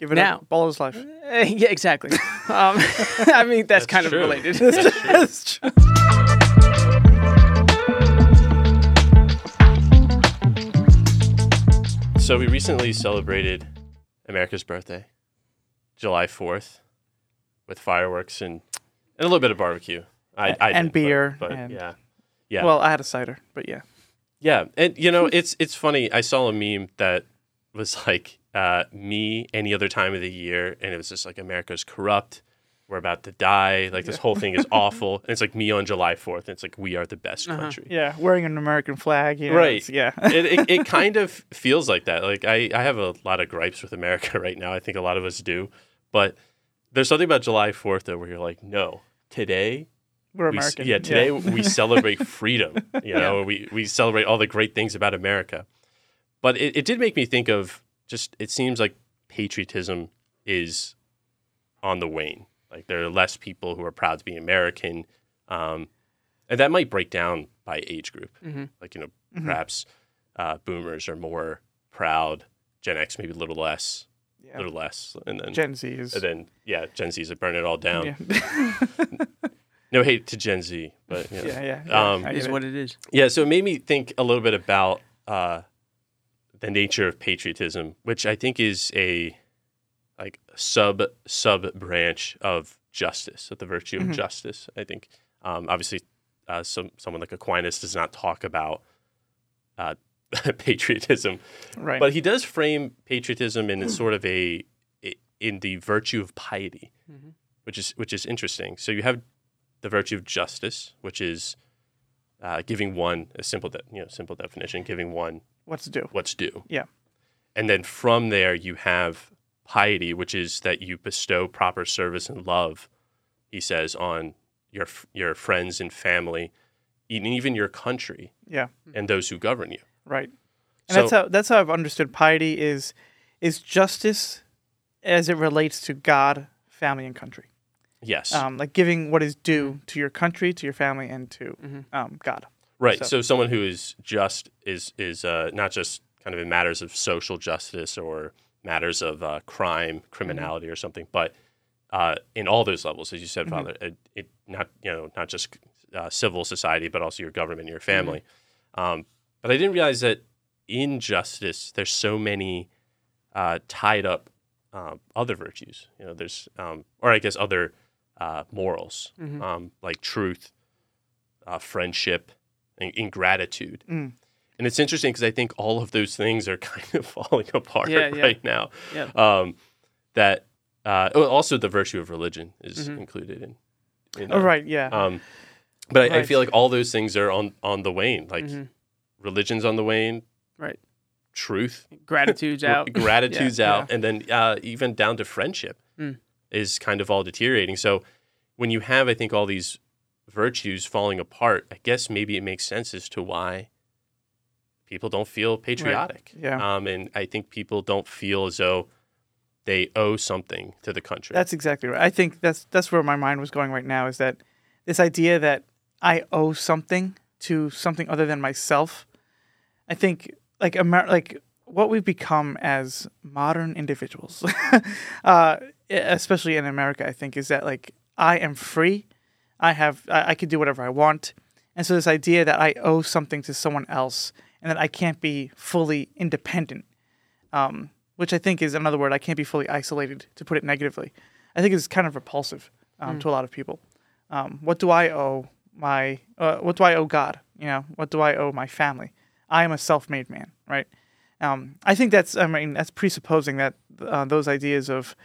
Give it Now. up. Ball is life. Uh, yeah, exactly. um, I mean, that's, That's kind true. of related. That's true. So we recently celebrated America's birthday, July 4th, with fireworks and, and a little bit of barbecue. I, I And didn't, but- beer but, and- yeah, yeah, Well, I had a cider, but yeah. yeah. And you know, it's it's funny. I saw a meme that was like uh, me any other time of the year, and it was just like America's corrupt. We're about to die. Like this whole thing is awful. And it's like me on July 4th. And it's like we are the best country. Yeah, wearing an American flag. You know, Right. Yeah. it, it, it kind of feels like that. Like I, I have a lot of gripes with America right now. I think a lot of us do, but there's something about July Fourth though where you're like, no, today, We're we, American. yeah, today we celebrate freedom. You know, we we celebrate all the great things about America. But it, it did make me think of just. It seems like patriotism is on the wane. Like there are less people who are proud to be American, um, and that might break down by age group. Like you know, perhaps uh, boomers are more proud. Gen X maybe a little less, a Yeah. little less, and then Gen Z is. and then yeah, Gen Z is burn it all down. yeah. No hate to Gen Z, but you know. yeah, yeah. yeah, Um, is it. what it is. Yeah, so it made me think a little bit about uh, the nature of patriotism, which I think is a like sub sub branch of justice, of the virtue Mm-hmm. of justice. I think um, obviously uh, some someone like Aquinas does not talk about uh, patriotism, Right. but he does frame patriotism in sort of a in the virtue of piety, which is which is interesting. So you have the virtue of justice, which is uh, giving one a simple de- you know simple definition, giving one What's due? what's due, Yeah. and then from there you have piety, which is that you bestow proper service and love. He says on your your friends and family, and even your country Yeah. and those who govern you. Right. And So- that's how that's how I've understood piety is is justice as it relates to God, family, and country. Yes, Um, like giving what is due to your country, to your family, and to um, God. Right. So- So, someone who is just is is uh, not just kind of in matters of social justice or matters of uh, crime, criminality, or something, but uh, in all those levels, as you said, Father, it, it not you know not just uh, civil society, but also your government, and your family. Um, but I didn't realize that in justice, there's so many uh, tied up um, other virtues. You know, there's um, or I guess other uh, morals um, like truth, uh, friendship, and, and gratitude. Mm. And it's interesting because I think all of those things are kind of falling apart Yeah, yeah. right now. Yeah. Um, that uh, oh, also the virtue of religion is included in. in Oh, right. Yeah. Um, but I, I feel like all those things are on on the wane. Like Mhm. religion's on the wane, Right. truth, Gratitude's out. gratitude's Yeah, out, and then uh, even down to friendship Mm. is kind of all deteriorating. So when you have, I think, all these virtues falling apart, I guess maybe it makes sense as to why people don't feel patriotic. Yeah. Um, and I think people don't feel as though they owe something to the country. That's exactly right. I think that's that's where my mind was going right now. Is that this idea that I owe something to something other than myself? I think like Amer- like what we've become as modern individuals, uh, especially in America, I think is that like I am free, I have I, I can do whatever I want, and so this idea that I owe something to someone else and that I can't be fully independent um, which I think is another word. I can't be fully isolated, to put it negatively. I think is kind of repulsive um, to a lot of people. Um, what do I owe my? Uh, what do I owe God? You know, what do I owe my family? I am a self-made man, right? Um, I think that's. I mean, that's presupposing that uh, those ideas of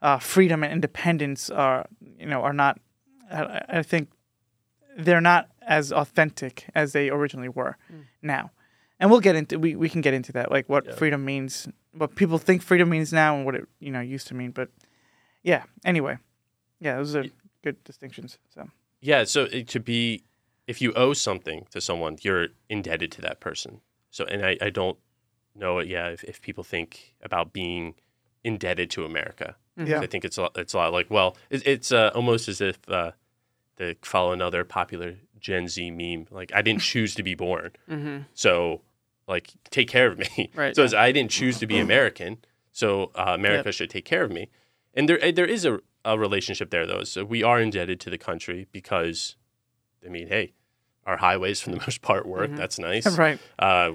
uh, freedom and independence are, you know, are not. I, I think they're not as authentic as they originally were mm. now and we'll get into we, we can get into that like what Yeah. freedom means what people think freedom means now and what it you know used to mean but yeah anyway yeah those are good distinctions so Yeah, so it, to be, if you owe something to someone, you're indebted to that person. So, and I, I don't know, yeah, if, if people think about being indebted to America. Yeah. I think it's a, lot- it's a lot like, well, it, it's uh, almost as if uh, to follow another popular Gen Z meme, like I didn't choose to be born, Mm-hmm. so like take care of me. Right. So it's, I didn't choose to be American, So uh, America should take care of me. And there there is a, a relationship there though. So we are indebted to the country because, I mean, hey, our highways for the most part work. That's nice. Right. Uh,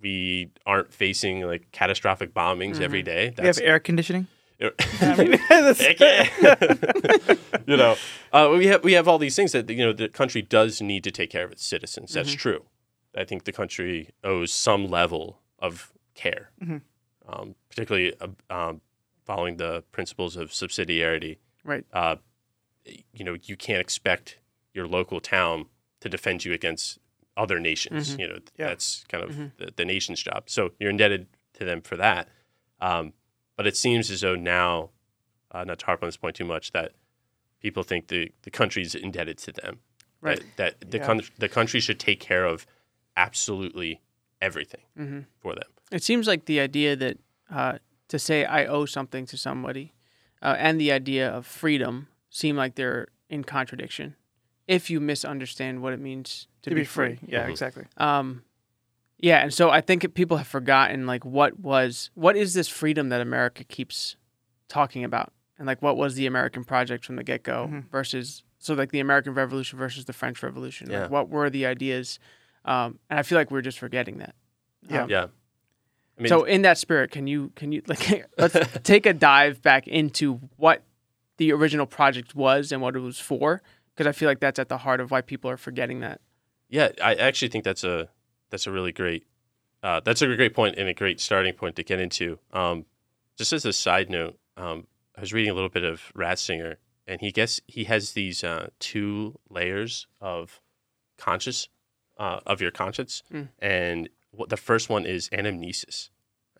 we aren't facing like catastrophic bombings every day. We have air conditioning. You I mean, that's- know, uh, we have we have all these things that you know the country does need to take care of its citizens. That's true. I think the country owes some level of care, um, particularly uh, um, following the principles of subsidiarity. Right. Uh, you know, you can't expect your local town to defend you against other nations. You know, Yeah. that's kind of the, the nation's job. So you're indebted to them for that. Um, but it seems as though now, uh, not to harp on this point too much, that people think the, the country's indebted to them. Right. That, that the, Yeah. coun- the country should take care of absolutely everything Mm-hmm. for them. It seems like the idea that uh, to say I owe something to somebody uh, and the idea of freedom seem like they're in contradiction if you misunderstand what it means to, to be free. Yeah, Mhm. exactly. Um, yeah, and so I think people have forgotten like what was what is this freedom that America keeps talking about, and like what was the American project from the get go Mhm. versus so like the American Revolution versus the French Revolution. Yeah. Like, what were the ideas? Um, and I feel like we're just forgetting that. Yeah. Um, Yeah. I mean, so in that spirit, can you can you like let's take a dive back into what the original project was and what it was for? Because I feel like that's at the heart of why people are forgetting that. Yeah, I actually think that's a that's a really great uh, that's a great point and a great starting point to get into. Um, just as a side note, um, I was reading a little bit of Ratzinger, and he gets he has these uh, two layers of conscious uh, of your conscience, Mm. and what the first one is anamnesis,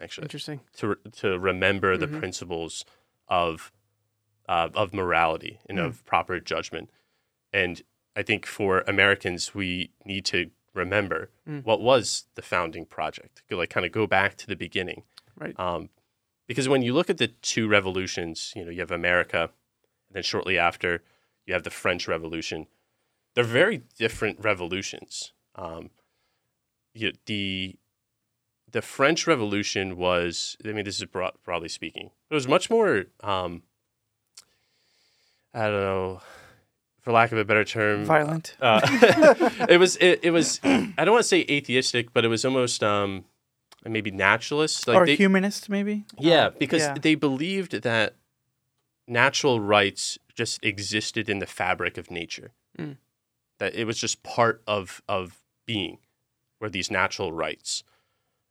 actually Interesting. to to remember the Mhm. principles of uh, of morality and Mm. of proper judgment. And I think for Americans, we need to remember Mm. what was the founding project. Go- Like kind of go back to the beginning, Right. Um, because when you look at the two revolutions, you know you have America, and then shortly after you have the French Revolution. They're very different revolutions. Um, you, the the French Revolution was, I mean, this is broad, broadly speaking, it was much more, um, I don't know, for lack of a better term, Violent. uh, it was, it, it was, I don't want to say atheistic, but it was almost um, maybe naturalist. Like or they, humanist, maybe. yeah, because yeah. they believed that natural rights just existed in the fabric of nature. Mm. That it was just part of of being, were these natural rights.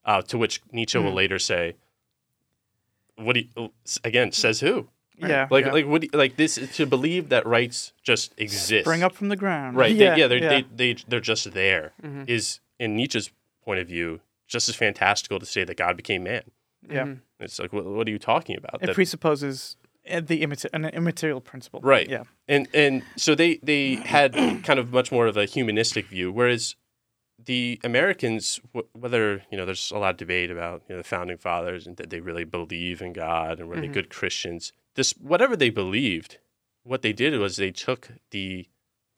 Uh, to which Nietzsche will Mm. later say, "What do you, again says who? Yeah. Like yeah. like what do you- like this to believe that rights just exist, Spring up from the ground. right? Yeah. they, yeah, they're, yeah. They, they they're just there. Is Mhm. in Nietzsche's point of view just as fantastical to say that God became man. yeah. Mhm. It's like what, what are you talking about? It That- presupposes uh, the immater- an immaterial principle. Right. Yeah. and and so they they had kind of much more of a humanistic view, whereas the Americans, wh- whether you know, there's a lot of debate about you know the founding fathers and that they really believe in God and were they Mhm. good Christians. This whatever they believed, what they did was they took the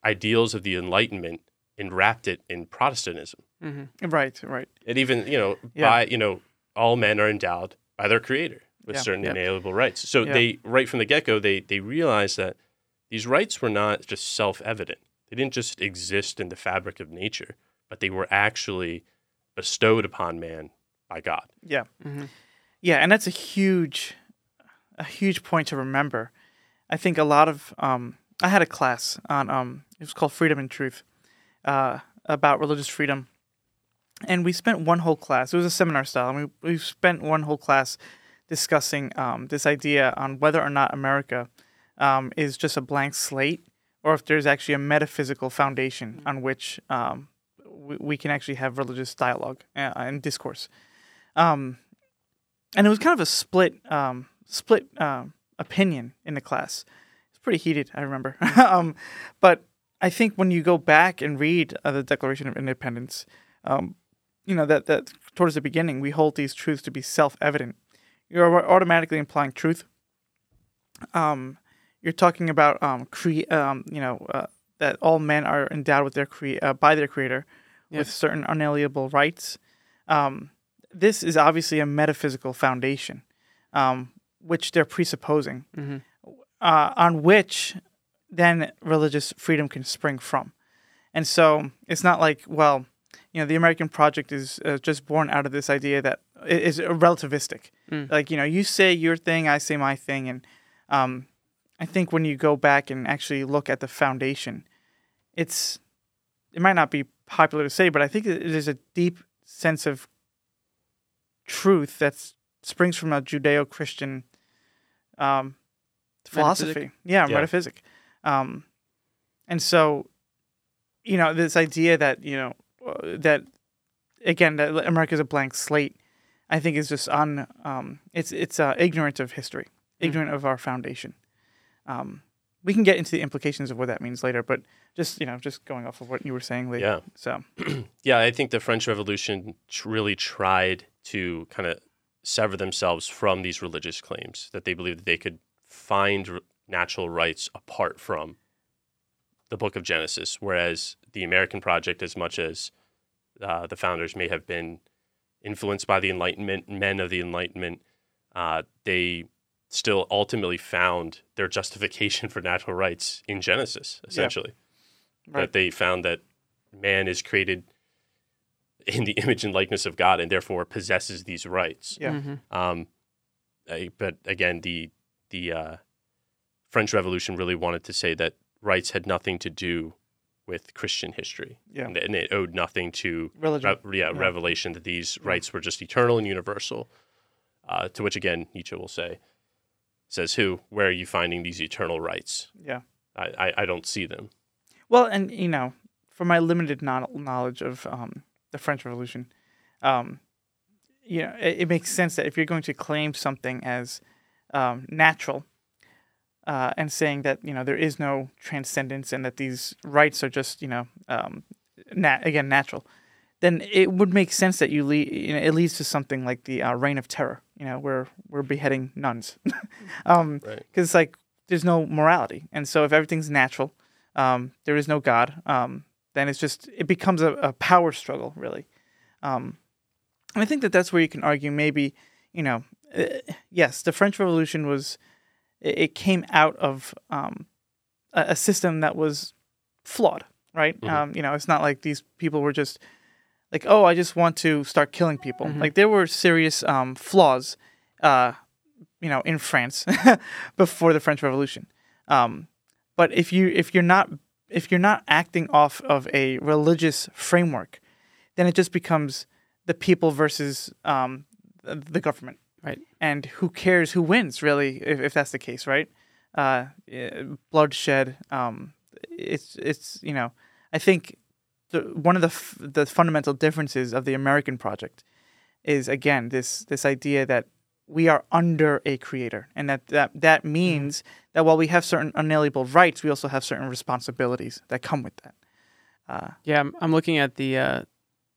ideals of the Enlightenment and wrapped it in Protestantism. Mhm. Right. Right. And even you know Yeah. by you know all men are endowed by their Creator with Yeah. certain Yep. inalienable rights. So Yeah. they right from the get go they they realized that these rights were not just self evident. They didn't just exist in the fabric of nature, but they were actually bestowed upon man by God. Yeah. Mhm. Yeah, and that's a huge, a huge point to remember. I think a lot of um, I had a class on um, it was called Freedom and Truth, uh, about religious freedom, and we spent one whole class. It was a seminar style, and we we spent one whole class discussing um, this idea on whether or not America um, is just a blank slate, or if there's actually a metaphysical foundation on which um, we, we can actually have religious dialogue uh, and discourse. Um, and it was kind of a split um, split um, opinion in the class. It's pretty heated, I remember. um, but I think when you go back and read uh, the Declaration of Independence, um, you know that that towards the beginning we hold these truths to be self-evident. You're automatically implying truth. Um, you're talking about um, cre- um, you know uh, that all men are endowed with their cre- uh, by their creator with certain unalienable rights. Um, this is obviously a metaphysical foundation. um, which they're presupposing, Mhm. uh, on which then religious freedom can spring from. And so it's not like, well, you know, the American project is uh, just born out of this idea that is relativistic. Mm. Like, you know, you say your thing, I say my thing. And um, I think when you go back and actually look at the foundation, it's, it might not be popular to say, but I think it is a deep sense of truth that springs from a Judeo Christian um, philosophy. Yeah, Yeah. metaphysic. Um, and so, you know, this idea that, you know, uh, that again, that America is a blank slate, I think is just on, um, it's, it's uh, ignorant of history, ignorant of our foundation. Um, we can get into the implications of what that means later, but just, you know, just going off of what you were saying, Lee. Yeah. So, Yeah, I think the French Revolution tr- really tried to kind of sever themselves from these religious claims that they believed that they could find natural rights apart from the Book of Genesis, whereas the American project, as much as uh, the founders may have been influenced by the Enlightenment, men of the Enlightenment, uh, they still ultimately found their justification for natural rights in Genesis, essentially Right. that they found that man is created in the image and likeness of God and therefore possesses these rights. yeah. Mhm. Um, I- but again, the the uh, French Revolution really wanted to say that rights had nothing to do with Christian history, Yeah. and, and it owed nothing to Religion. re- yeah, revelation that these rights were just eternal and universal. Uh, to which again, Nietzsche will say, "says who? Where are you finding these eternal rights? Yeah. I, I, I don't see them." Well, and you know, from my limited non- knowledge of um, the French Revolution, um, you know, it, it makes sense that if you're going to claim something as um, natural, uh, and saying that you know there is no transcendence and that these rights are just you know um, nat- again natural, then it would make sense that you lead. You know, it leads to something like the uh, Reign of Terror. You know, where we're beheading nuns, um, Right. because it's like there's no morality, and so if everything's natural, um, there is no God, um, then it's just it becomes a, a power struggle, really. Um, and I think that that's where you can argue maybe, you know, uh, yes, the French Revolution was it, it came out of um, a, a system that was flawed, right? Mhm. Um, you know, it's not like these people were just like, oh, I just want to start killing people. Mhm. Like there were serious um, flaws, uh, you know, in France before the French Revolution. Um, but if you if you're not if you're not acting off of a religious framework, then it just becomes the people versus um, the government, Right. And who cares who wins really if, if that's the case, right? Uh, eh, bloodshed. Um, it's it's you know I think the, one of the f- the fundamental differences of the American project is again this this idea that we are under a creator, and that that that means that while we have certain unalienable rights, we also have certain responsibilities that come with that. Uh, Yeah, I'm, I'm looking at the uh,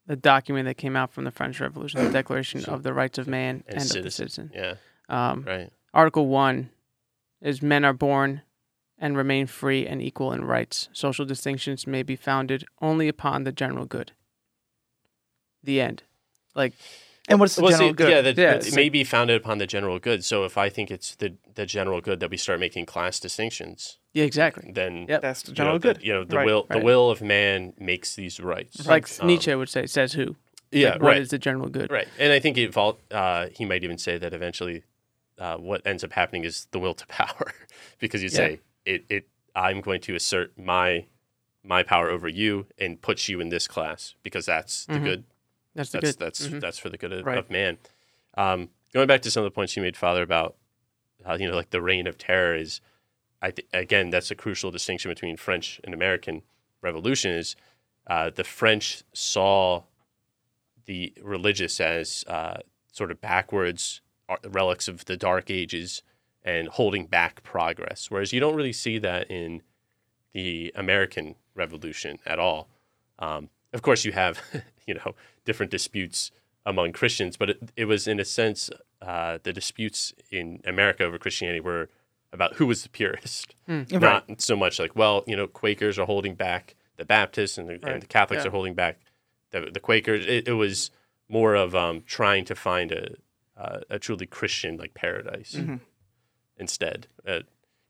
the document that came out from the French Revolution, the Declaration of the Rights of Man and, of the Citizen. Yeah, Um, right. Article one is men are born and remain free and equal in rights. Social distinctions may be founded only upon the general good. The end. Like and what's the Well, general see, good? Yeah, the, Yeah, the- it's it may be founded upon the general good. So if I think it's the the general good that we start making class distinctions, yeah, exactly. then Yep. That's the you know, general the- good. You know, the Right, will the will of man makes these rights. Like Um, Nietzsche would say, says who? Yeah, Like, What right. is the general good? Right, and I think it evol- uh, he might even say that eventually, uh, what ends up happening is the will to power, because you say it, it. I'm going to assert my my power over you and put you in this class because that's the Mhm. good. That's the That's good. that's Mhm. that's for the good of, Right. of man. Um, going back to some of the points you made, Father, about how you know, like the reign of terror is. I th- again, that's a crucial distinction between French and American Revolution. Is uh, the French saw the religious as uh, sort of backwards relics of the Dark Ages and holding back progress, whereas you don't really see that in the American Revolution at all. Um, of course, you have you know different disputes among Christians, but it, it was in a sense uh, the disputes in America over Christianity were about who was the purest, Right. not so much like well, you know, Quakers are holding back the Baptists and the, Right. and the Catholics Yeah. are holding back the, the Quakers. It, it was more of um, trying to find a uh, a truly Christian like paradise Mm-hmm. instead. Uh,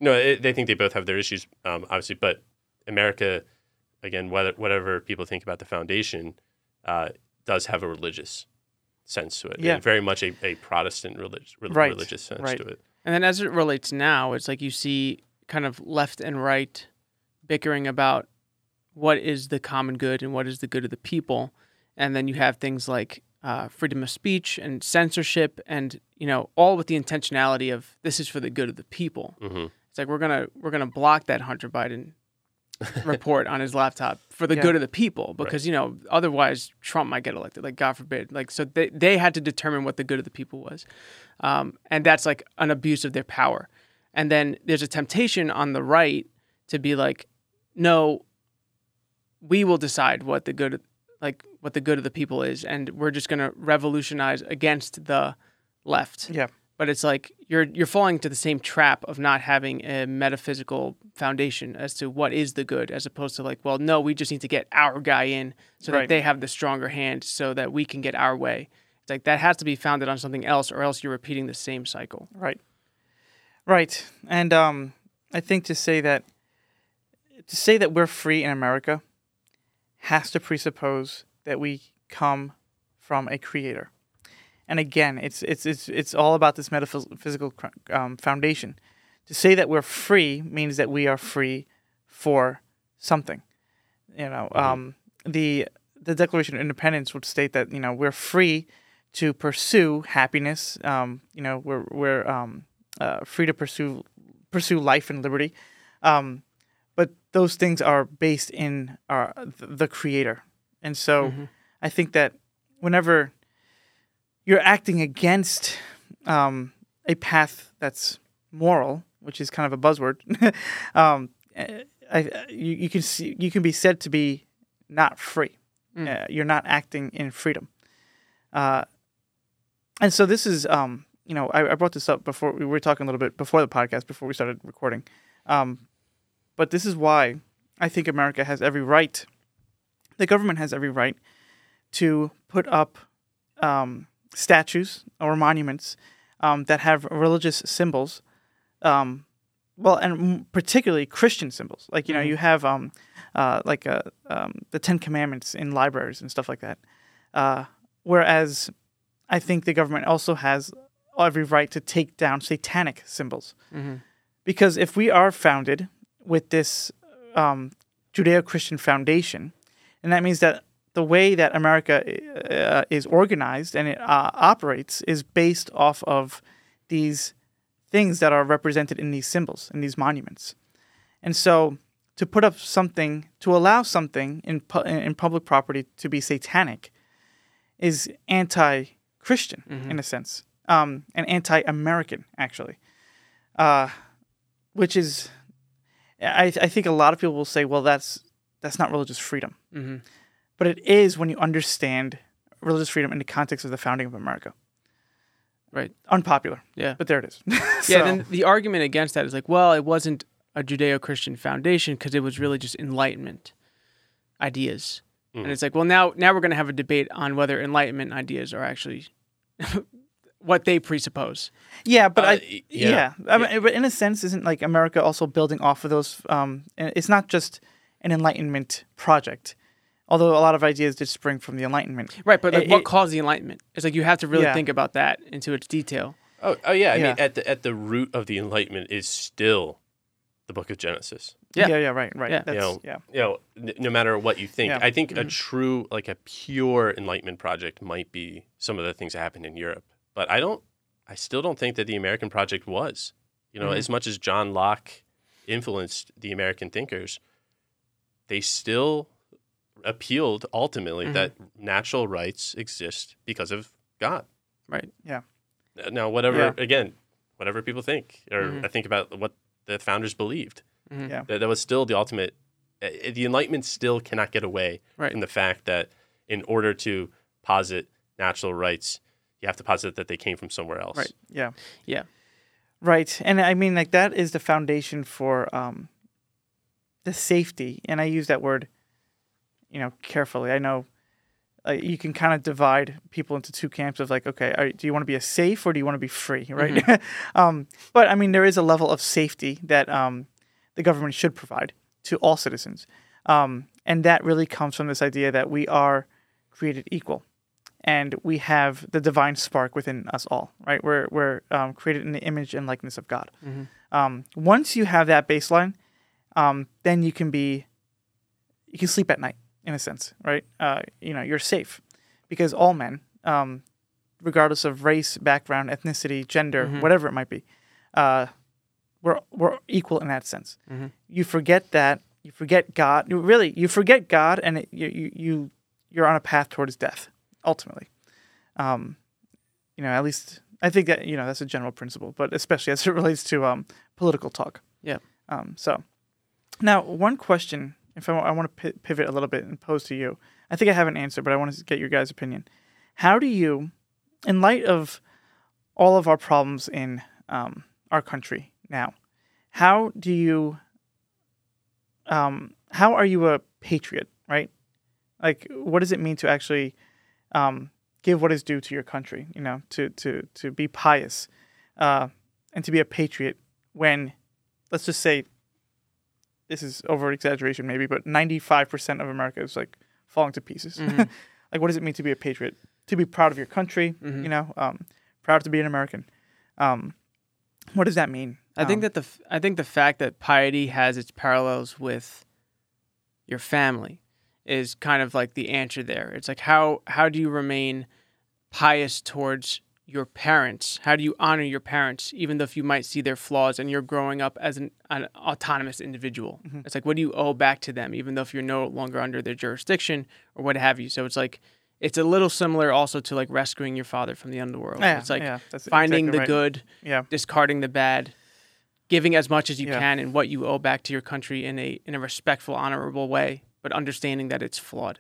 no, it, they think they both have their issues, um, obviously, but America, again, whether, whatever people think about the foundation, uh, does have a religious sense to it. Yeah. very much a, a Protestant relig- re- Right, religious sense right. to it. And then as it relates now, it's like you see kind of left and right bickering about what is the common good and what is the good of the people. And then you have things like uh, freedom of speech and censorship, and you know, all with the intentionality of this is for the good of the people. hmm It's like we're gonna we're gonna block that Hunter Biden report on his laptop for the Yeah. good of the people because you know otherwise Trump might get elected. Like God forbid. Like so they they had to determine what the good of the people was, um, and that's like an abuse of their power. And then there's a temptation on the right to be like, no, we will decide what the good like what the good of the people is, and we're just gonna revolutionize against the left Yeah. But it's like you're you're falling into the same trap of not having a metaphysical foundation as to what is the good as opposed to like well no we just need to get our guy in so that they have the stronger hand so that we can get our way it's like that has to be founded on something else or else you're repeating the same cycle Right. Right. And um, I think to say that to say that we're free in America has to presuppose that we come from a creator. And again, it's it's it's it's all about this metaphysical um, foundation. To say that we're free means that we are free for something. You know, um, the the Declaration of Independence would state that you know we're free to pursue happiness. Um, you know, we're we're um, uh, free to pursue pursue life and liberty. Um, but those things are based in our the Creator, and so I think that whenever you're acting against um, a path that's moral, which is kind of a buzzword, um, I, you, you can see you can be said to be not free. Uh, you're not acting in freedom. Uh, and so this is, um, you know, I, I brought this up before we were talking a little bit before the podcast, before we started recording. Um, but this is why I think America has every right, the government has every right to put up um, statues or monuments um, that have religious symbols. Um, well, and particularly Christian symbols. Like, you know, you have um, uh, like uh, um, the Ten Commandments in libraries and stuff like that. Uh, whereas I think the government also has every right to take down satanic symbols. Because if we are founded with this um, Judeo Christian foundation, and that means that the way that America uh, is organized and it uh, operates is based off of these things that are represented in these symbols, in these monuments. And so to put up something, to allow something in, pu- in public property to be satanic is anti Christian in a sense, um, and anti American, actually. Uh, which is, I, I think a lot of people will say, well, that's, that's not religious freedom. Mhm. But it is when you understand religious freedom in the context of the founding of America. right Unpopular, yeah but there it is. yeah So- then the argument against that is like well it wasn't a judeo-christian foundation because it was really just enlightenment ideas and it's like well now now we're going to have a debate on whether enlightenment ideas are actually what they presuppose Yeah, but Uh, I y- yeah, yeah. I mean, but in a sense, isn't like America also building off of those? Um, and it's not just an Enlightenment project, although a lot of ideas did spring from the Enlightenment. right but like It- what it- caused the enlightenment it's like you have to really Yeah. think about that into its detail Oh, oh yeah. I Yeah. mean, at the at the root of the Enlightenment is still the Book of Genesis. Yeah. yeah, yeah right, right. Yeah. That's, you know, yeah, you know, n- no matter what you think, Yeah. I think a mm-hmm. true, like a pure Enlightenment project might be some of the things that happened in Europe. But I don't, I still don't think that the American project was. You know, mm-hmm. as much as John Locke influenced the American thinkers, they still appealed ultimately that natural rights exist because of God. right Yeah. Now, whatever, Yeah. again, whatever people think or Mhm. think about what the founders believed, Mhm. Yeah. that, that was still the ultimate. uh, The Enlightenment still cannot get away Right. from the fact that in order to posit natural rights, you have to posit that they came from somewhere else. Right. yeah, yeah right. And I mean, like that is the foundation for um, the safety, and I use that word, you know, carefully. I know uh, you can kind of divide people into two camps of like, okay, are, do you want to be a safe or do you want to be free, right? um, but I mean, there is a level of safety that um, the government should provide to all citizens, um, and that really comes from this idea that we are created equal, and we have the divine spark within us all, right? We're we're um, created in the image and likeness of God. Um, once you have that baseline, um, then you can be you can sleep at night in a sense, right? Uh, you know, you're safe because all men, um, regardless of race, background, ethnicity, gender, whatever it might be, uh, we're we're equal in that sense. You forget that. You forget God. You really, you forget God, and it, you you you you're on a path towards death ultimately. Um, you know, at least I think that you know that's a general principle, but especially as it relates to um, political talk. Yeah. Um, so now, one question, if I, I want to pi- pivot a little bit and pose to you, I think I have an answer, but I want to get your guys' opinion. How do you, in light of all of our problems in um, our country now, how do you, um, how are you a patriot, right? Like, what does it mean to actually um, give what is due to your country? You know, to to to be pious, uh, and to be a patriot when, let's just say, this is over exaggeration maybe, but ninety five percent of America is like falling to pieces. like, what does it mean to be a patriot? To be proud of your country, you know, um, proud to be an American. Um, what does that mean? I think Um, that the f- I think the fact that piety has its parallels with your family is kind of like the answer there. It's like how how do you remain pious towards your parents? How do you honor your parents even though if you might see their flaws and you're growing up as an, an autonomous individual? It's like what do you owe back to them even though if you're no longer under their jurisdiction or what have you. So it's like it's a little similar also to like rescuing your father from the underworld. Yeah, it's like yeah, that's finding exactly the right. good yeah, discarding the bad, giving as much as you Yeah. can and what you owe back to your country in a in a respectful, honorable way, but understanding that it's flawed.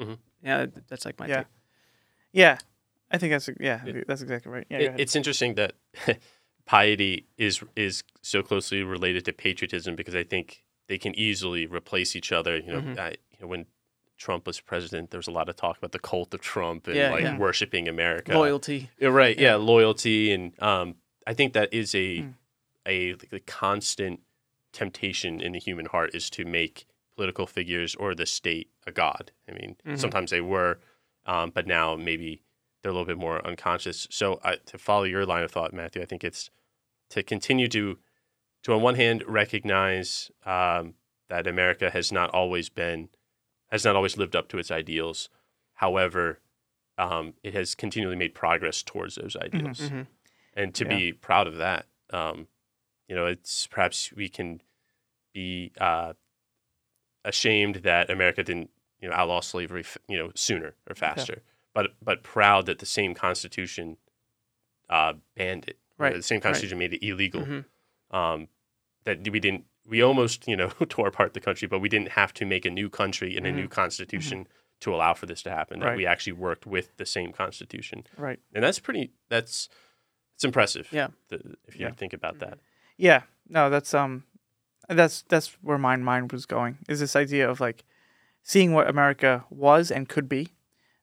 Mhm. Yeah, that's like my Yeah. take. yeah. I think that's yeah, that's exactly right. Yeah, It, it's interesting that piety is is so closely related to patriotism because I think they can easily replace each other. You know, Mm-hmm. I, you know when Trump was president, there was a lot of talk about the cult of Trump and Yeah, like yeah. worshiping America. Loyalty. Yeah, right. Yeah. loyalty, and um, I think that is a Hmm. a, like, a constant temptation in the human heart is to make political figures or the state a god. I mean, Mm-hmm. sometimes they were, um, but now maybe they're a little bit more unconscious. So I, to follow your line of thought, Matthew, I think it's to continue to to on one hand recognize um, that America has not always been has not always lived up to its ideals. However, um, it has continually made progress towards those ideals, Mhm. and to Yeah. be proud of that, um, you know, it's perhaps we can be uh, ashamed that America didn't, you know, outlaw slavery, f- you know, sooner or faster, but but proud that the same Constitution uh, banned it. Right, the same right. Constitution made it illegal. Mhm. Um, that we didn't. We almost, you know, tore apart the country, but we didn't have to make a new country and a new constitution to allow for this to happen. That Mm-hmm. Right. we actually worked with the same constitution, right. and that's pretty. That's it's impressive. Yeah. the- if you Yeah. think about that. Yeah, no, that's um, that's that's where my mind was going. Is this idea of like seeing what America was and could be,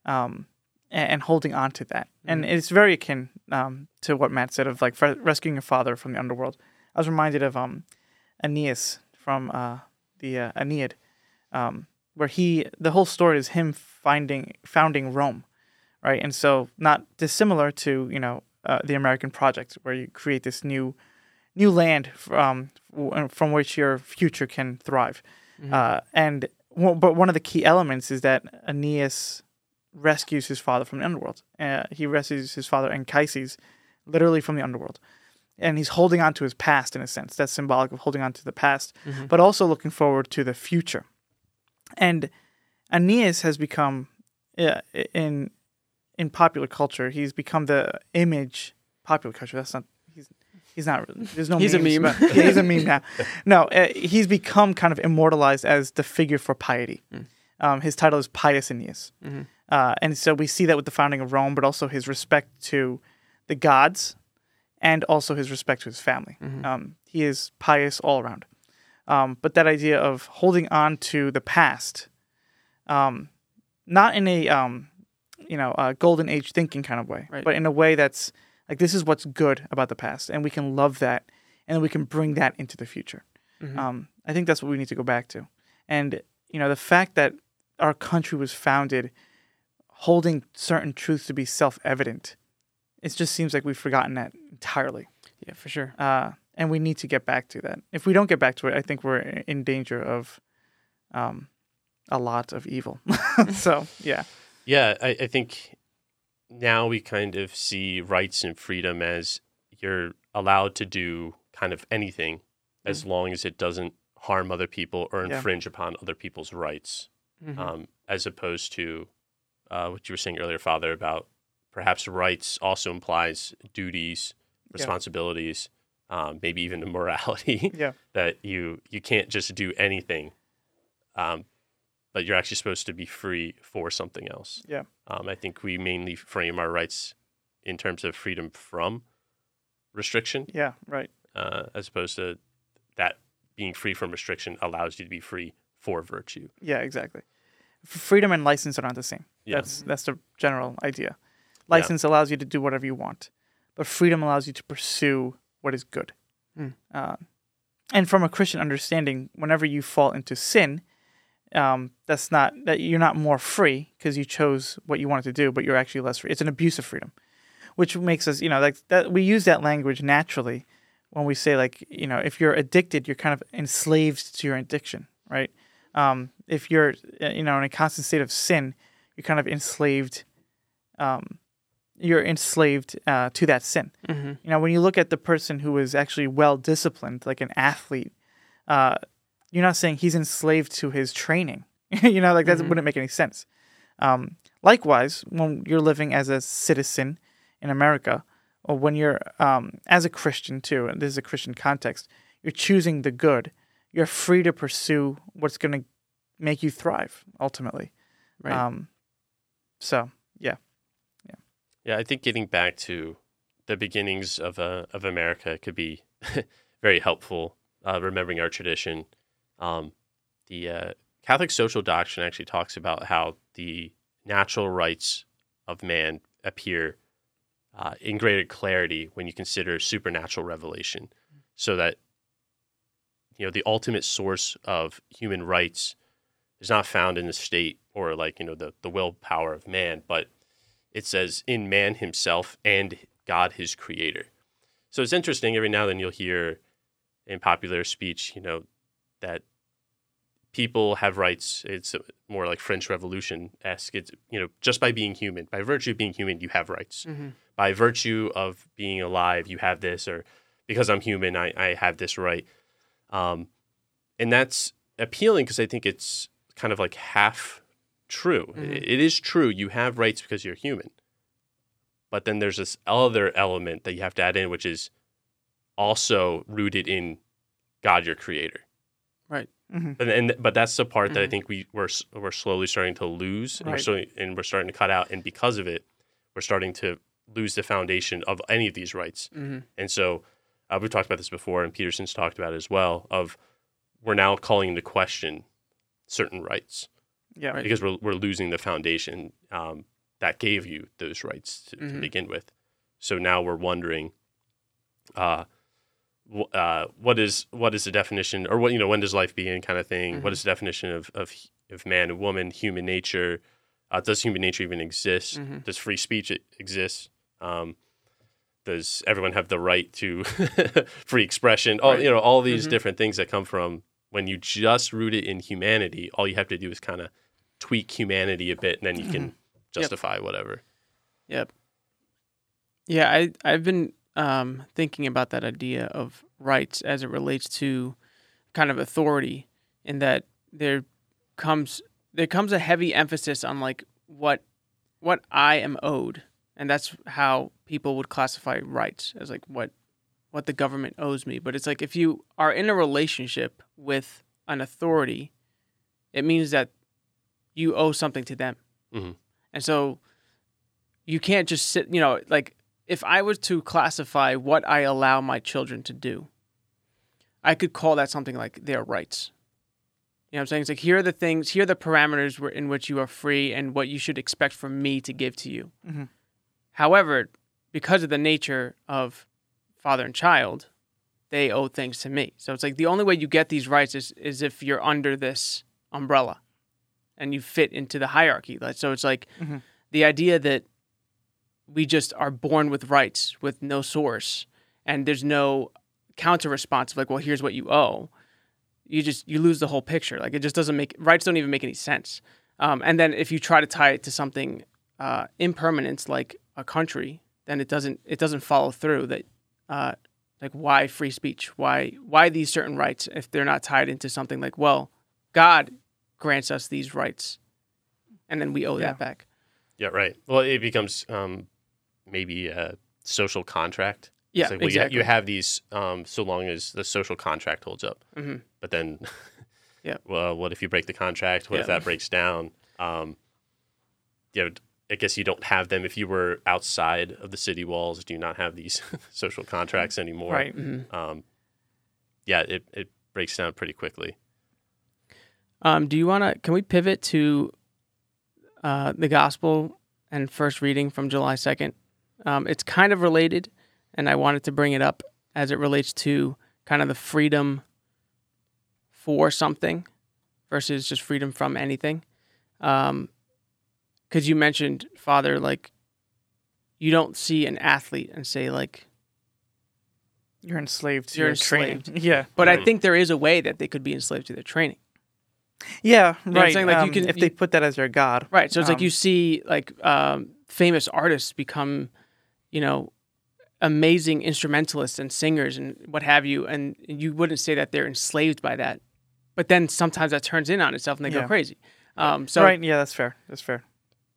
um, and, holding on to that. And it's very akin um to what Matt said of like fre- rescuing your father from the underworld. I was reminded of um, Aeneas from uh the uh, Aeneid, um, where he the whole story is him finding founding Rome, right? And so not dissimilar to you know uh, the American project, where you create this new new land from from which your future can thrive. Uh, and well, but one of the key elements is that Aeneas rescues his father from the underworld. Uh, he rescues his father Anchises, literally from the underworld, and he's holding on to his past in a sense. That's symbolic of holding on to the past, but also looking forward to the future. And Aeneas has become uh, in in popular culture. He's become the image popular culture. That's not he's he's not. There's no. He's a meme. yeah, he's a meme now. No, uh, he's become kind of immortalized as the figure for piety. Um, his title is Pius Aeneas, uh, and so we see that with the founding of Rome, but also his respect to the gods, and also his respect to his family. Um, he is pious all around. Um, but that idea of holding on to the past, um, not in a um, you know, uh, golden age thinking kind of way, Right. but in a way that's like this is what's good about the past, and we can love that, and we can bring that into the future. Mhm. Um, I think that's what we need to go back to, and you know, the fact that our country was founded holding certain truths to be self-evident, it just seems like we've forgotten that entirely yeah, for sure. uh, and we need to get back to that. If we don't get back to it, I think we're in danger of um, a lot of evil. so yeah, Yeah, I, I think now we kind of see rights and freedom as you're allowed to do kind of anything as long as it doesn't harm other people or Yeah. infringe upon other people's rights, Mhm. um, as opposed to uh, what you were saying earlier, Father, about perhaps rights also implies duties, responsibilities, um, maybe even a morality yeah, that you you can't just do anything, um, but you're actually supposed to be free for something else. Yeah. Um, I think we mainly frame our rights in terms of freedom from restriction, yeah, right, uh, as opposed to that being free from restriction allows you to be free for virtue. yeah, exactly. Freedom and license are not the same. Yeah. That's that's the general idea. License allows you to do whatever you want, but freedom allows you to pursue what is good. Hmm. Uh, and from a Christian understanding, whenever you fall into sin, um, that's not that you're not more free because you chose what you wanted to do, but you're actually less free. It's an abuse of freedom, which makes us, you know, like that. We use that language naturally when we say, like, you know, if you're addicted, you're kind of enslaved to your addiction, right? Um, if you're, uh, you know, in a constant state of sin, you're kind of enslaved. Um, you're enslaved uh, to that sin. Mhm. You know, when you look at the person who is actually well disciplined, like an athlete, uh, you're not saying he's enslaved to his training. you know, like that Mhm. wouldn't make any sense. Um, likewise, when you're living as a citizen in America, or when you're um, as a Christian too, and this is a Christian context, you're choosing the good. You're free to pursue what's going to make you thrive ultimately. Right. Um, so yeah, Yeah, yeah. I think getting back to the beginnings of uh, of America could be very helpful. Uh, remembering our tradition, um, the uh, Catholic social doctrine actually talks about how the natural rights of man appear uh, in greater clarity when you consider supernatural revelation, so that you know the ultimate source of human rights is not found in the state or like you know the the willpower of man, but it says in man himself and God his creator. So it's interesting every now and then you'll hear in popular speech, you know, that people have rights. It's more like French Revolution esque. It's you know, just by being human, by virtue of being human, you have rights. Mhm. By virtue of being alive, you have this, or because I'm human, I, I have this right. Um, and that's appealing because I think it's kind of like half true. Mhm. It- it is true. You have rights because you're human. But then there's this other element that you have to add in, which is also rooted in God, your creator. Right. hmm But and but that's the part that I Mhm. think we we're we're slowly starting to lose, and we're Right. starting, and we're starting to cut out, and because of it, we're starting to lose the foundation of any of these rights. Mhm. And so uh, we've talked about this before, and Peterson's talked about it as well. Of we're now calling into question certain rights yeah, Right. because we're we're losing the foundation um, that gave you those rights to, to Mhm. begin with. So now we're wondering, uh, wh- uh, what is what is the definition, or what you know, when does life begin, kind of thing. What Mhm. is the definition of of of man and woman, human nature? Uh, does human nature even exist? Mhm. Does free speech exist? Um, does everyone have the right to free expression? All Right. you know, all these Mhm. different things that come from when you just root it in humanity. All you have to do is kind of tweak humanity a bit, and then you can justify whatever. Yep. Yeah, I I've been um, thinking about that idea of rights as it relates to kind of authority, in that there comes there comes a heavy emphasis on like what what I am owed, and that's how people would classify rights as like what what the government owes me. But it's like if you are in a relationship with an authority, it means that you owe something to them, Mhm. and so you can't just sit. You know, like if I was to classify what I allow my children to do, I could call that something like their rights. You know what I'm saying? It's like here are the things, here are the parameters in which you are free and what you should expect from me to give to you. Mhm. However, because of the nature of father and child, they owe things to me. So it's like the only way you get these rights is, is if you're under this umbrella and you fit into the hierarchy. Like, So it's like Mhm. the idea that we just are born with rights with no source and there's no counter response of like, well, here's what you owe. You just you lose the whole picture. Like it just doesn't make rights don't even make any sense. Um, and then if you try to tie it to something uh, impermanence like a country, then it doesn't it doesn't follow through. That uh, like why free speech? Why why these certain rights if they're not tied into something like well, God grants us these rights, and then we owe Yeah. that back. Yeah, right. Well, it becomes um, maybe a social contract. Yeah, like, well, exactly. you, you have these um, so long as the social contract holds up. Mhm. But then, Yeah. well, what if you break the contract? What if that breaks down? Um, you know, I guess you don't have them if you were outside of the city walls. Do you not have these social contracts anymore? Right. Mhm. Um, yeah, it, it breaks down pretty quickly. Um, do you want to? Can we pivot to uh, the gospel and first reading from July second? Um, it's kind of related, and I wanted to bring it up as it relates to kind of the freedom for something versus just freedom from anything. Because you mentioned, Father, like you don't see an athlete and say like, You're enslaved to You're your training. Yeah. but I Mhm. think there is a way that they could be enslaved to their training. Yeah. what I'm right. saying? Like, you um, can- if you- they put that as their god. Right. So it's like Um, you see like um, famous artists become, you know, amazing instrumentalists and singers and what have you, and you wouldn't say that they're enslaved by that, but then sometimes that turns in on itself and they Yeah. go crazy. Um, so right. Yeah. That's fair. That's fair.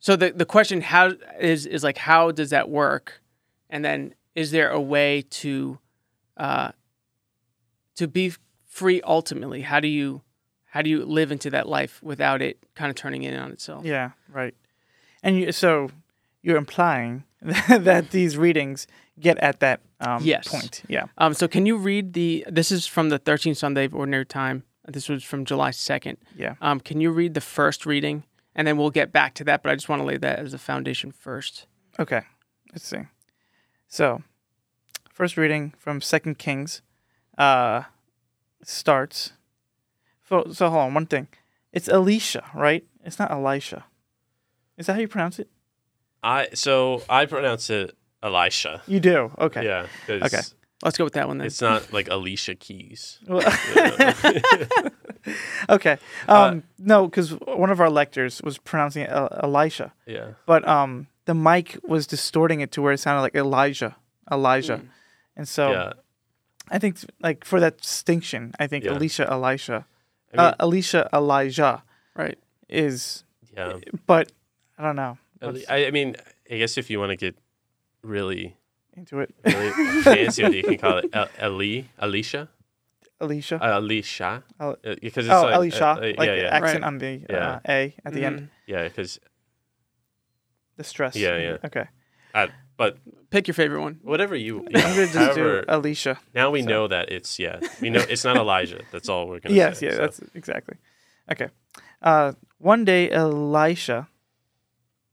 So the the question how is is like how does that work, and then is there a way to, uh, to be free ultimately? How do you how do you live into that life without it kind of turning in on itself? Yeah. Right. And you, so you're implying that these readings get at that um, Yes. point. Yeah. Um, so can you read the? This is from the 13th Sunday of Ordinary Time. This was from July 2nd. Yeah. Um, can you read the first reading, and then we'll get back to that. But I just want to lay that as a foundation first. Okay, let's see. So, first reading from Second Kings uh, starts. So, so hold on, one thing. It's Elisha, right? It's not Elisha. Is that how you pronounce it? I so I pronounce it Elisha. You do. Okay. Yeah. Okay. Let's go with that one then. It's not like Alicia Keys. Well- okay. Um, no, because one of our lectors was pronouncing it El- Elisha, Yeah. but um, the mic was distorting it to where it sounded like Elijah. Elijah. And so yeah. I think like for that distinction, I think Yeah. Alicia Elisha, I mean, uh, Alicia Elijah right. is, yeah. but I don't know what's I, I mean, I guess if you want to get really, into it. really fancy, you can call it El- Ali, Alicia, Alicia, uh, Alicia, El- Uh, because it's oh like, Elisha, uh, uh, like yeah, the yeah, accent Right. on the uh, Yeah. A at the end, Mhm. yeah, because the stress. Yeah, yeah. Okay, but Pick your favorite one. whatever you, I'm gonna just do Alicia. now we so. know that it's yeah, we know it's not Elijah. That's all we're gonna Yes, say. yeah, so. that's exactly. Okay. Uh, one day Elisha.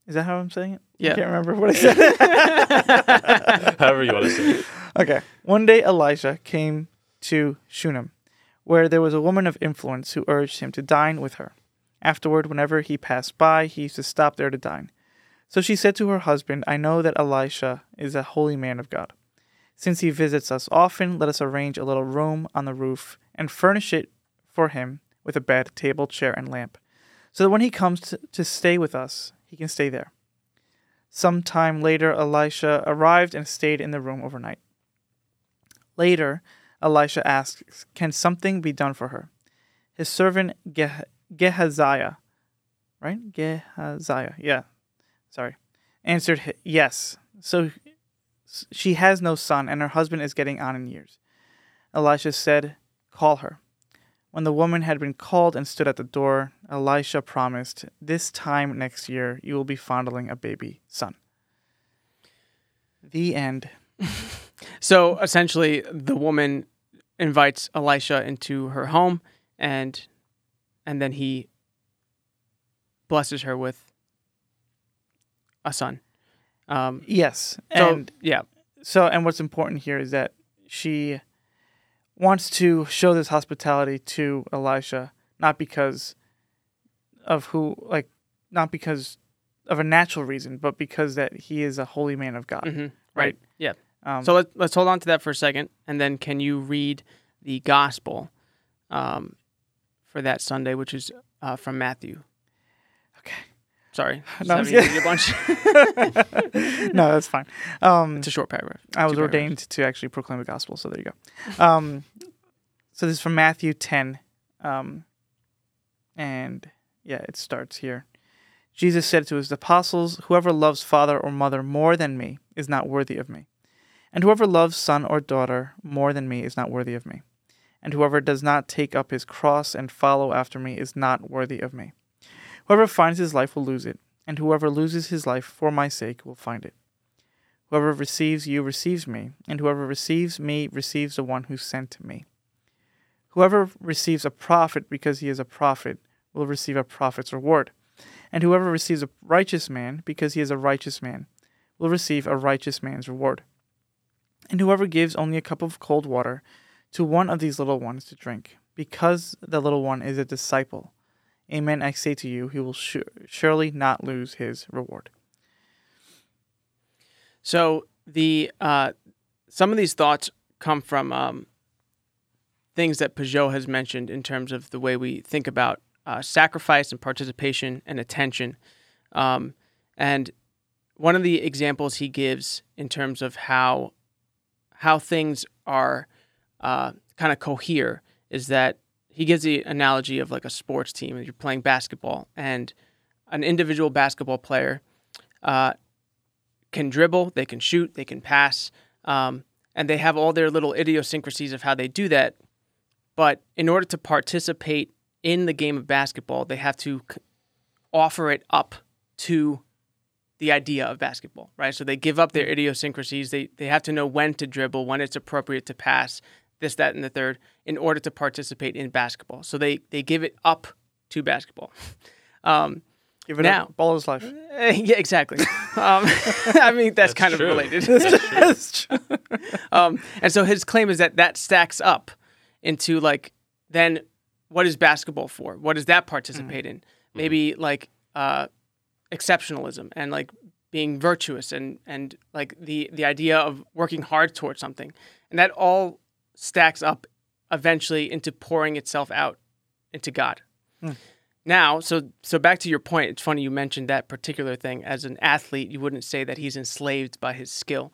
Is that how I'm saying it? I can't remember what I said. however you want to say. it. Okay. One day Elisha came to Shunem, where there was a woman of influence who urged him to dine with her. Afterward, whenever he passed by, he used to stop there to dine. So she said to her husband, I know that Elisha is a holy man of God. Since he visits us often, let us arrange a little room on the roof and furnish it for him with a bed, table, chair, and lamp, so that when he comes to, stay with us, he can stay there. Some time later, Elisha arrived and stayed in the room overnight. Later, Elisha asks, Can something be done for her? His servant Geh- Gehaziah, right? Gehaziah, yeah, sorry, answered, Yes. So she has no son, and her husband is getting on in years. Elisha said, Call her. When the woman had been called and stood at the door, Elisha promised, This time next year you will be fondling a baby son. The end. So essentially, the woman invites Elisha into her home, and and then he blesses her with a son. Um, Yes, so and yeah, so and what's important here is that she wants to show this hospitality to Elisha, not because of who, like, not because of a natural reason, but because that he is a holy man of God. mhm, right, Right. yeah. Um, So let, let's hold on to that for a second, and then can you read the gospel um, for that Sunday, which is uh, from Matthew? Okay. Sorry, No, a bunch. no, that's fine. Um, it's a short paragraph. I was ordained to actually proclaim the gospel, so there you go. Um, so this is from Matthew 10. Um, and yeah, it starts here. Jesus said to his apostles, Whoever loves father or mother more than me is not worthy of me. And whoever loves son or daughter more than me is not worthy of me. And whoever does not take up his cross and follow after me is not worthy of me. Whoever finds his life will lose it, and whoever loses his life for my sake will find it. Whoever receives you receives me, and whoever receives me receives the one who sent me. Whoever receives a prophet because he is a prophet will receive a prophet's reward, and whoever receives a righteous man because he is a righteous man will receive a righteous man's reward. And whoever gives only a cup of cold water to one of these little ones to drink, because the little one is a disciple, amen, I say to you, he will su- surely not lose his reward. So the uh, some of these thoughts come from um, things that Pageau has mentioned in terms of the way we think about uh, sacrifice and participation and attention. Um, and one of the examples he gives in terms of how how things are uh, kind of cohere is that he gives the analogy of like a sports team. You're playing basketball, and an individual basketball player uh, can dribble, they can shoot, they can pass, um, and they have all their little idiosyncrasies of how they do that. But in order to participate in the game of basketball, they have to offer it up to the idea of basketball, right? So they give up their idiosyncrasies. They they have to know when to dribble, when it's appropriate to pass, this, that, and the third, in order to participate in basketball. So they they give it up to basketball. Um, Give it Now- up, ball is life. Yeah, exactly. um, I mean, that's, That's kind of related. That's true. um, and so his claim is that that stacks up into like, then what is basketball for? What does that participate in? Maybe like uh, exceptionalism and like being virtuous and and like the the idea of working hard towards something, and that all stacks up eventually into pouring itself out into God. Hmm. Now, so so back to your point. It's funny you mentioned that particular thing. As an athlete, you wouldn't say that he's enslaved by his skill.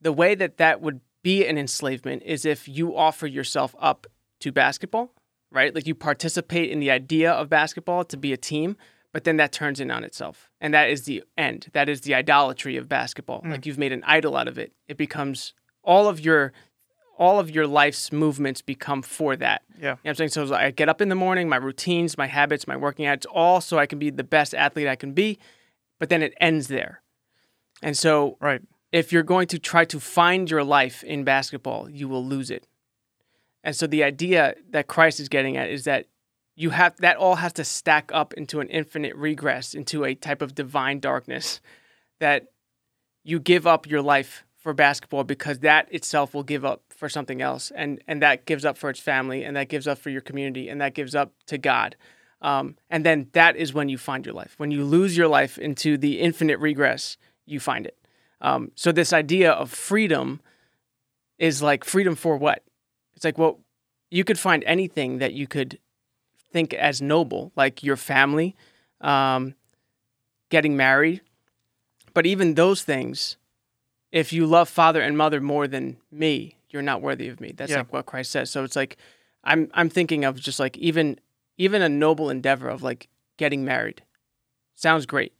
The way that that would be an enslavement is if you offer yourself up to basketball, right? Like you participate in the idea of basketball to be a team, but then that turns in on itself, and that is the end. That is the idolatry of basketball. Mm. Like you've made an idol out of it. It becomes all of your all of your life's movements become for that. Yeah. You know what I'm saying? So I get up in the morning, my routines, my habits, my working out, it's all so I can be the best athlete I can be, but then it ends there. And so Right. if you're going to try to find your life in basketball, you will lose it. And so the idea that Christ is getting at is that you have that all has to stack up into an infinite regress, into a type of divine darkness that you give up your life for basketball because that itself will give up for something else and and that gives up for its family and that gives up for your community and that gives up to God. Um, and then that is when you find your life. When you lose your life into the infinite regress, you find it. Um, so this idea of freedom is like freedom for what? It's like, well, you could find anything that you could think as noble, like your family, um, getting married. But even those things, if you love father and mother more than me, you're not worthy of me. That's Yeah. like what Christ says. So it's like I'm I'm thinking of just like even even a noble endeavor of like getting married. Sounds great.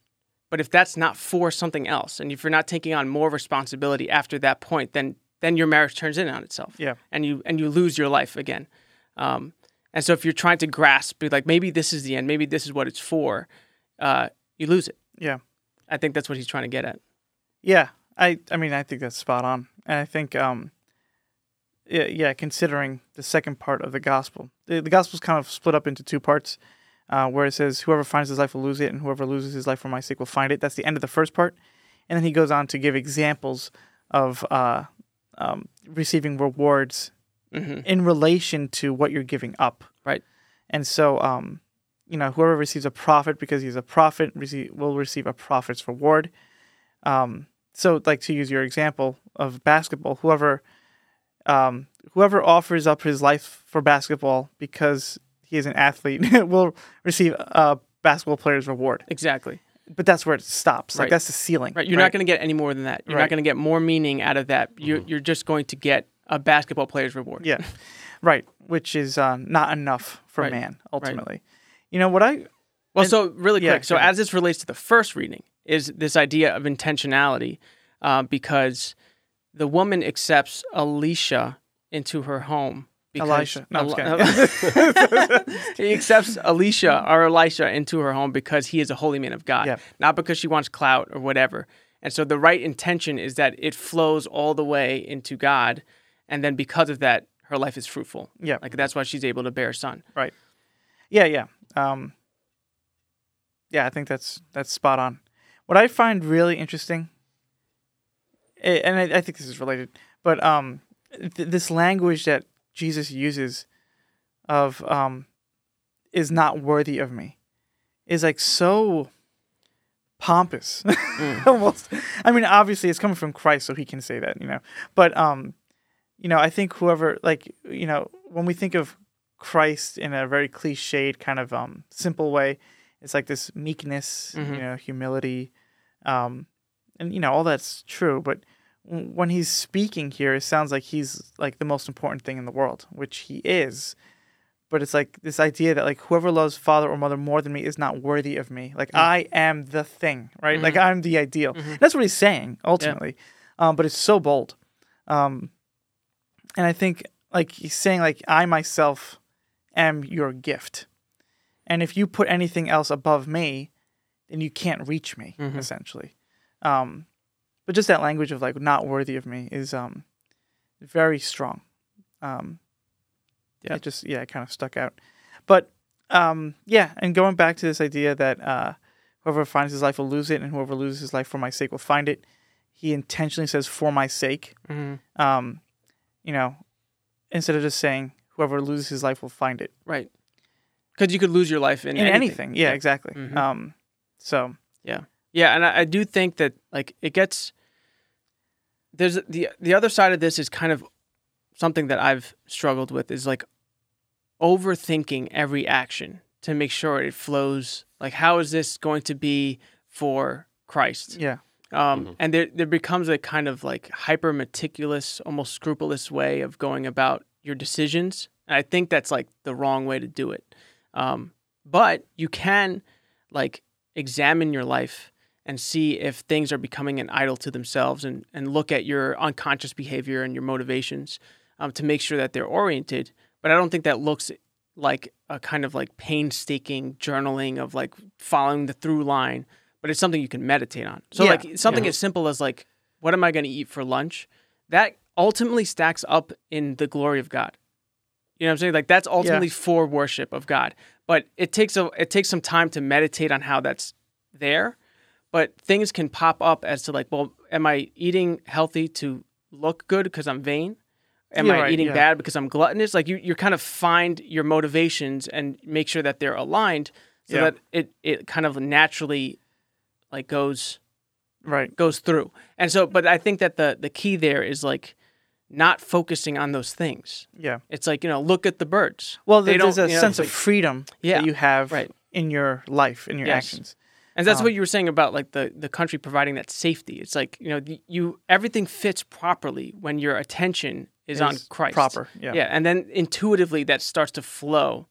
But if that's not for something else, and if you're not taking on more responsibility after that point, then then your marriage turns in on itself. Yeah. And you and you lose your life again. Um, and so if you're trying to grasp, be like maybe this is the end, maybe this is what it's for, uh, you lose it. Yeah. I think that's what he's trying to get at. Yeah, I I mean I think that's spot on, and I think um, yeah, yeah, considering the second part of the gospel. The, the gospel is kind of split up into two parts, uh, where it says, "Whoever finds his life will lose it, and whoever loses his life for my sake will find it." That's the end of the first part, and then he goes on to give examples of uh, um, receiving rewards hmm in relation to what you're giving up. Right. And so, um, you know, whoever receives a prophet because he's a prophet receive, will receive a prophet's reward. Um, so, like to use your example of basketball, whoever um, whoever offers up his life for basketball because he is an athlete will receive a basketball player's reward. Exactly. But that's where it stops. Like Right. that's the ceiling. Right. You're not going to get any more than that. You're Right. not going to get more meaning out of that. You're Mm-hmm. you're just going to get a basketball player's reward. Yeah, right. Which is uh, not enough for Right. man ultimately. You know what I Well, And- so really yeah, quick. so as this relates to the first reading, is this idea of intentionality, uh, because the woman accepts Elisha into her home. Elisha. No, I'm just Eli- he accepts Elisha or Elisha into her home because he is a holy man of God, Yeah. not because she wants clout or whatever. And so the right intention is that it flows all the way into God, and then because of that, her life is fruitful. Yeah. like that's why she's able to bear a son. Right. Yeah, yeah. Um, yeah, I think that's that's spot on. What I find really interesting, and I, I think this is related, but um, th- this language that Jesus uses of um, is not worthy of me is like so pompous almost i mean obviously it's coming from christ so he can say that you know but um you know i think whoever like you know when we think of christ in a very cliched kind of um simple way it's like this meekness Mhm. you know humility um and you know all that's true but when he's speaking here it sounds like he's like the most important thing in the world which he is. But it's like this idea that like whoever loves father or mother more than me is not worthy of me. Like i am the thing right? Like i'm the ideal. That's what he's saying ultimately. Um, but it's so bold. Um, and i think like he's saying like i myself am your gift. And if you put anything else above me then you can't reach me Mhm. essentially. Um, but just that language of like not worthy of me is um, very strong. Um, Yeah. it just yeah it kind of stuck out. But um, yeah and going back to this idea that uh, whoever finds his life will lose it and whoever loses his life for my sake will find it he intentionally says for my sake. Hmm um, you know instead of just saying whoever loses his life will find it Right. Because you could lose your life in, in anything, anything. yeah, exactly Mhm. um, so yeah, Yeah, and I, I do think that like it gets there's the the other side of this is kind of something that I've struggled with is like overthinking every action to make sure it flows. Like, how is this going to be for Christ? yeah Um, Mhm. And there there becomes a kind of like hyper meticulous, almost scrupulous way of going about your decisions. And I think that's like the wrong way to do it. Um, but you can like examine your life and see if things are becoming an idol to themselves and, and look at your unconscious behavior and your motivations um, to make sure that they're oriented. But I don't think that looks like a kind of like painstaking journaling of like following the through line, but it's something you can meditate on. So Yeah, like something yeah. as simple as like, what am I going to eat for lunch? That ultimately stacks up in the glory of God. You know what I'm saying? Like that's ultimately for worship of God. But it takes a it takes some time to meditate on how that's there. But things can pop up as to like, well, am I eating healthy to look good because I'm vain? Am Yeah, I right, eating yeah. bad because I'm gluttonous? Like you, you kind of find your motivations and make sure that they're aligned so Yeah. that it, it kind of naturally like goes right goes through. And so, but I think that the the key there is like not focusing on those things. yeah It's like you know, look at the birds. well They there's a you know, sense it's of like- freedom Yeah, that you have right. in your life in your Yes. actions And that's Um, what you were saying about like the the country providing that safety. It's like you know the, you everything fits properly when your attention is, on Christ. proper yeah Yeah, and then intuitively that starts to flow,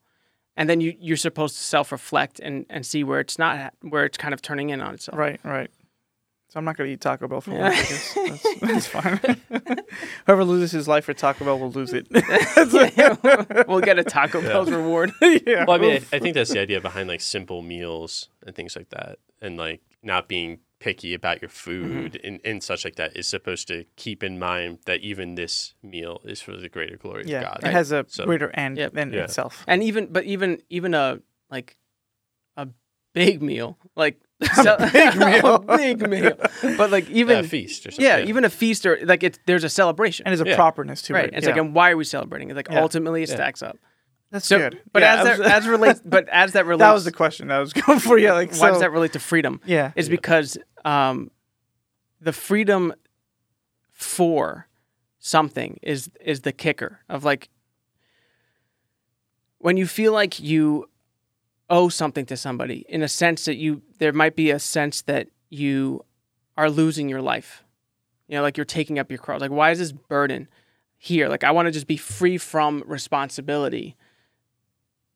and then you you're supposed to self reflect and and see where it's not where it's kind of turning in on itself. Right, right. So I'm not going to eat Taco Bell for lunch. I guess. That's, that's fine. Whoever loses his life for Taco Bell will lose it. we'll get a Taco Bell's reward. yeah. Well, I mean, I, I think that's the idea behind like simple meals and things like that, and like not being picky about your mm-hmm. food and, and such like that is supposed to keep in mind that even this meal is for the greater glory Yeah, of God. it has a So- greater end Yep. than Yeah. itself. and even but even even a like a big meal like a big meal. big meal but like even a feast or something. yeah, even a feast or like it's there's a celebration And there's a Yeah. properness to right it. it's yeah. like and why are we celebrating it's like Yeah. ultimately it Yeah. stacks up that's so good. but Yeah, as that as relates but as that relates that was the question that I was going for. Yeah, like why so, does that relate to freedom? Yeah, is because um, the freedom for something is is the kicker of like when you feel like you owe something to somebody in a sense that you there might be a sense that you are losing your life. You know like you're taking up your cross. Like why is this burden here? Like i want to just be free from responsibility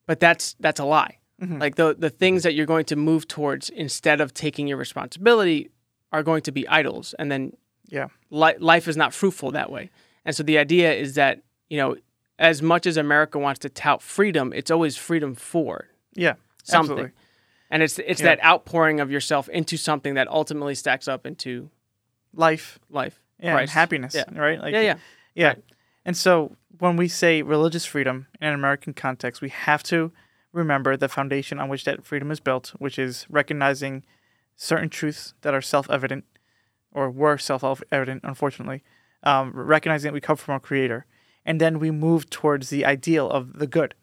but that's that's a lie Mhm. like the the things that you're going to move towards instead of taking your responsibility are going to be idols and then Yeah. li- life is not fruitful that way and so the idea is that you know as much as america wants to tout freedom it's always freedom for yeah, something absolutely. and it's it's Yeah. that outpouring of yourself into something that ultimately stacks up into life, life yeah, and happiness, Yeah. right? Like, yeah yeah Yeah. And so when we say religious freedom in an American context, we have to remember the foundation on which that freedom is built, which is recognizing certain truths that are self evident or were self evident, unfortunately, um, recognizing that we come from our Creator. And then we move towards the ideal of the good.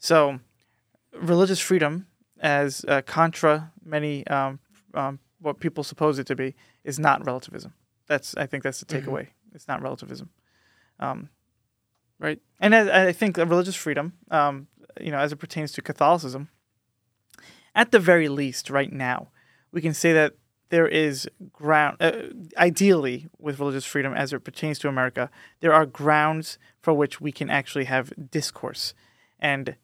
So, religious freedom, as uh, contra many um, um, what people suppose it to be, is not relativism. That's I think that's the Mhm. takeaway. It's not relativism. Um, right and I, I think religious freedom, um, you know, as it pertains to Catholicism, at the very least, right now, we can say that there is ground. Uh, ideally, with religious freedom as it pertains to America, there are grounds for which we can actually have discourse, and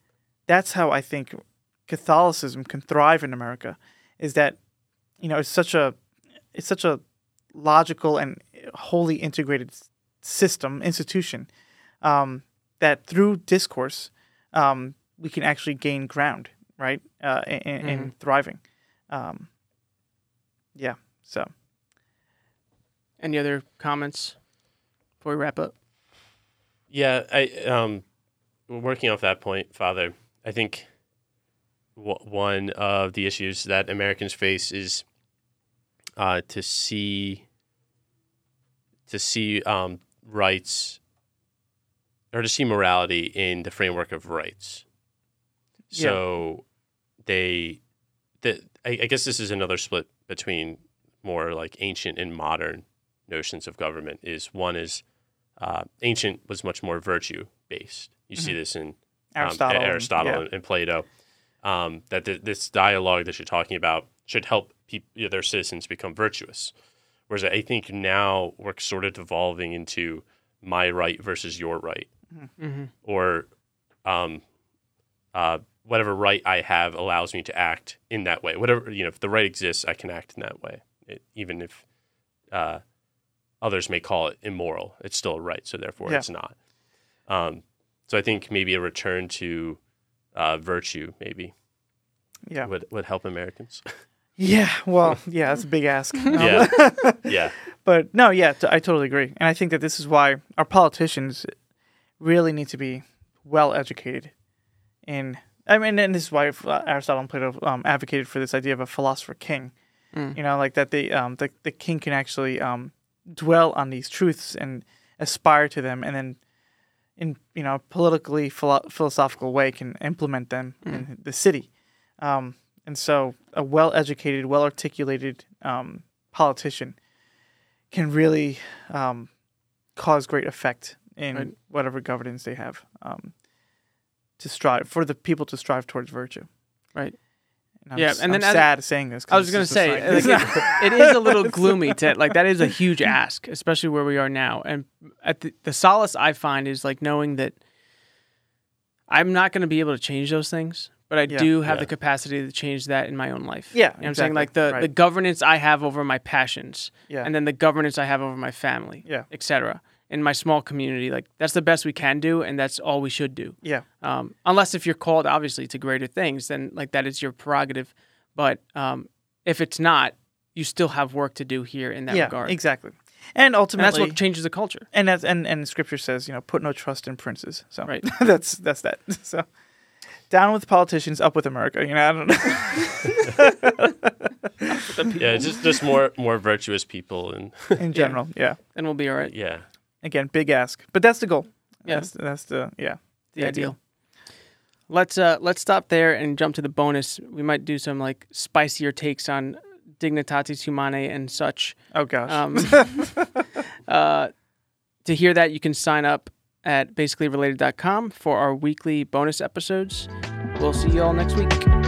that's how I think Catholicism can thrive in America. Is that you know it's such a it's such a logical and wholly integrated system institution um, that through discourse um, we can actually gain ground, right, uh, in, in in thriving. Um, yeah. So any other comments before we wrap up Yeah, I um, working off that point, Father. I think w- one of the issues that Americans face is uh, to see to see um, rights or to see morality in the framework of rights. Yeah. So they, the, I, I guess this is another split between more like ancient and modern notions of government. Is one is uh, ancient was much more virtue based. You see this in um, Aristotle. and- yeah. and Plato. Um, that th- this dialogue that you're talking about should help peop you know, their citizens become virtuous. Whereas I think now we're sort of devolving into my right versus your right, mm-hmm. or um, uh, whatever right I have allows me to act in that way. Whatever you know, if the right exists, I can act in that way, it, even if uh, others may call it immoral. It's still a right, so therefore Yeah. it's not. Um, so I think maybe a return to uh, virtue maybe yeah. would would help Americans. Yeah. Well, yeah, that's a big ask. Um, yeah, yeah, But no, yeah, t- I totally agree. And I think that this is why our politicians really need to be well educated in. I mean, and this is why Aristotle and Plato um, advocated for this idea of a philosopher king. Mm. You know, like that the um, the the king can actually um, dwell on these truths and aspire to them, and then in you know politically philo- philosophical way can implement them in the city. Um, and so, a well educated, well articulated um, politician can really um, cause great effect in Right. whatever governance they have um, to strive for the people to strive towards virtue. Right. And I'm, Yeah, and I'm then as- sad saying this. I was gonna say like- like, it, it is a little gloomy to like that is a huge ask, especially where we are now. And at the, the solace I find is like knowing that I'm not going to be able to change those things, but I Yeah. do have Yeah. the capacity to change that in my own life. Yeah, You know what I'm saying like the Right. the governance I have over my passions, yeah, and then the governance I have over my family, Yeah. etc. In my small community, like that's the best we can do, and that's all we should do. yeah, Um, unless if you're called obviously to greater things, then like that is your prerogative. But um, if it's not, you still have work to do here in that yeah, regard. exactly. And And ultimately, that's what changes the culture. and that's and and Scripture says, you know, put no trust in princes. So Right. that's that's that. So down with politicians, up with America. You know, I don't know. Yeah, just just more more virtuous people and In general, yeah. And we'll be all right. yeah. Again, big ask, but that's the goal. Yeah. That's that's the yeah. the ideal. Let's uh let's stop there and jump to the bonus. We might do some like spicier takes on Dignitatis Humanae and such. Oh gosh. Um, uh, to hear that, you can sign up at basicallyrelated.com for our weekly bonus episodes. We'll see you all next week.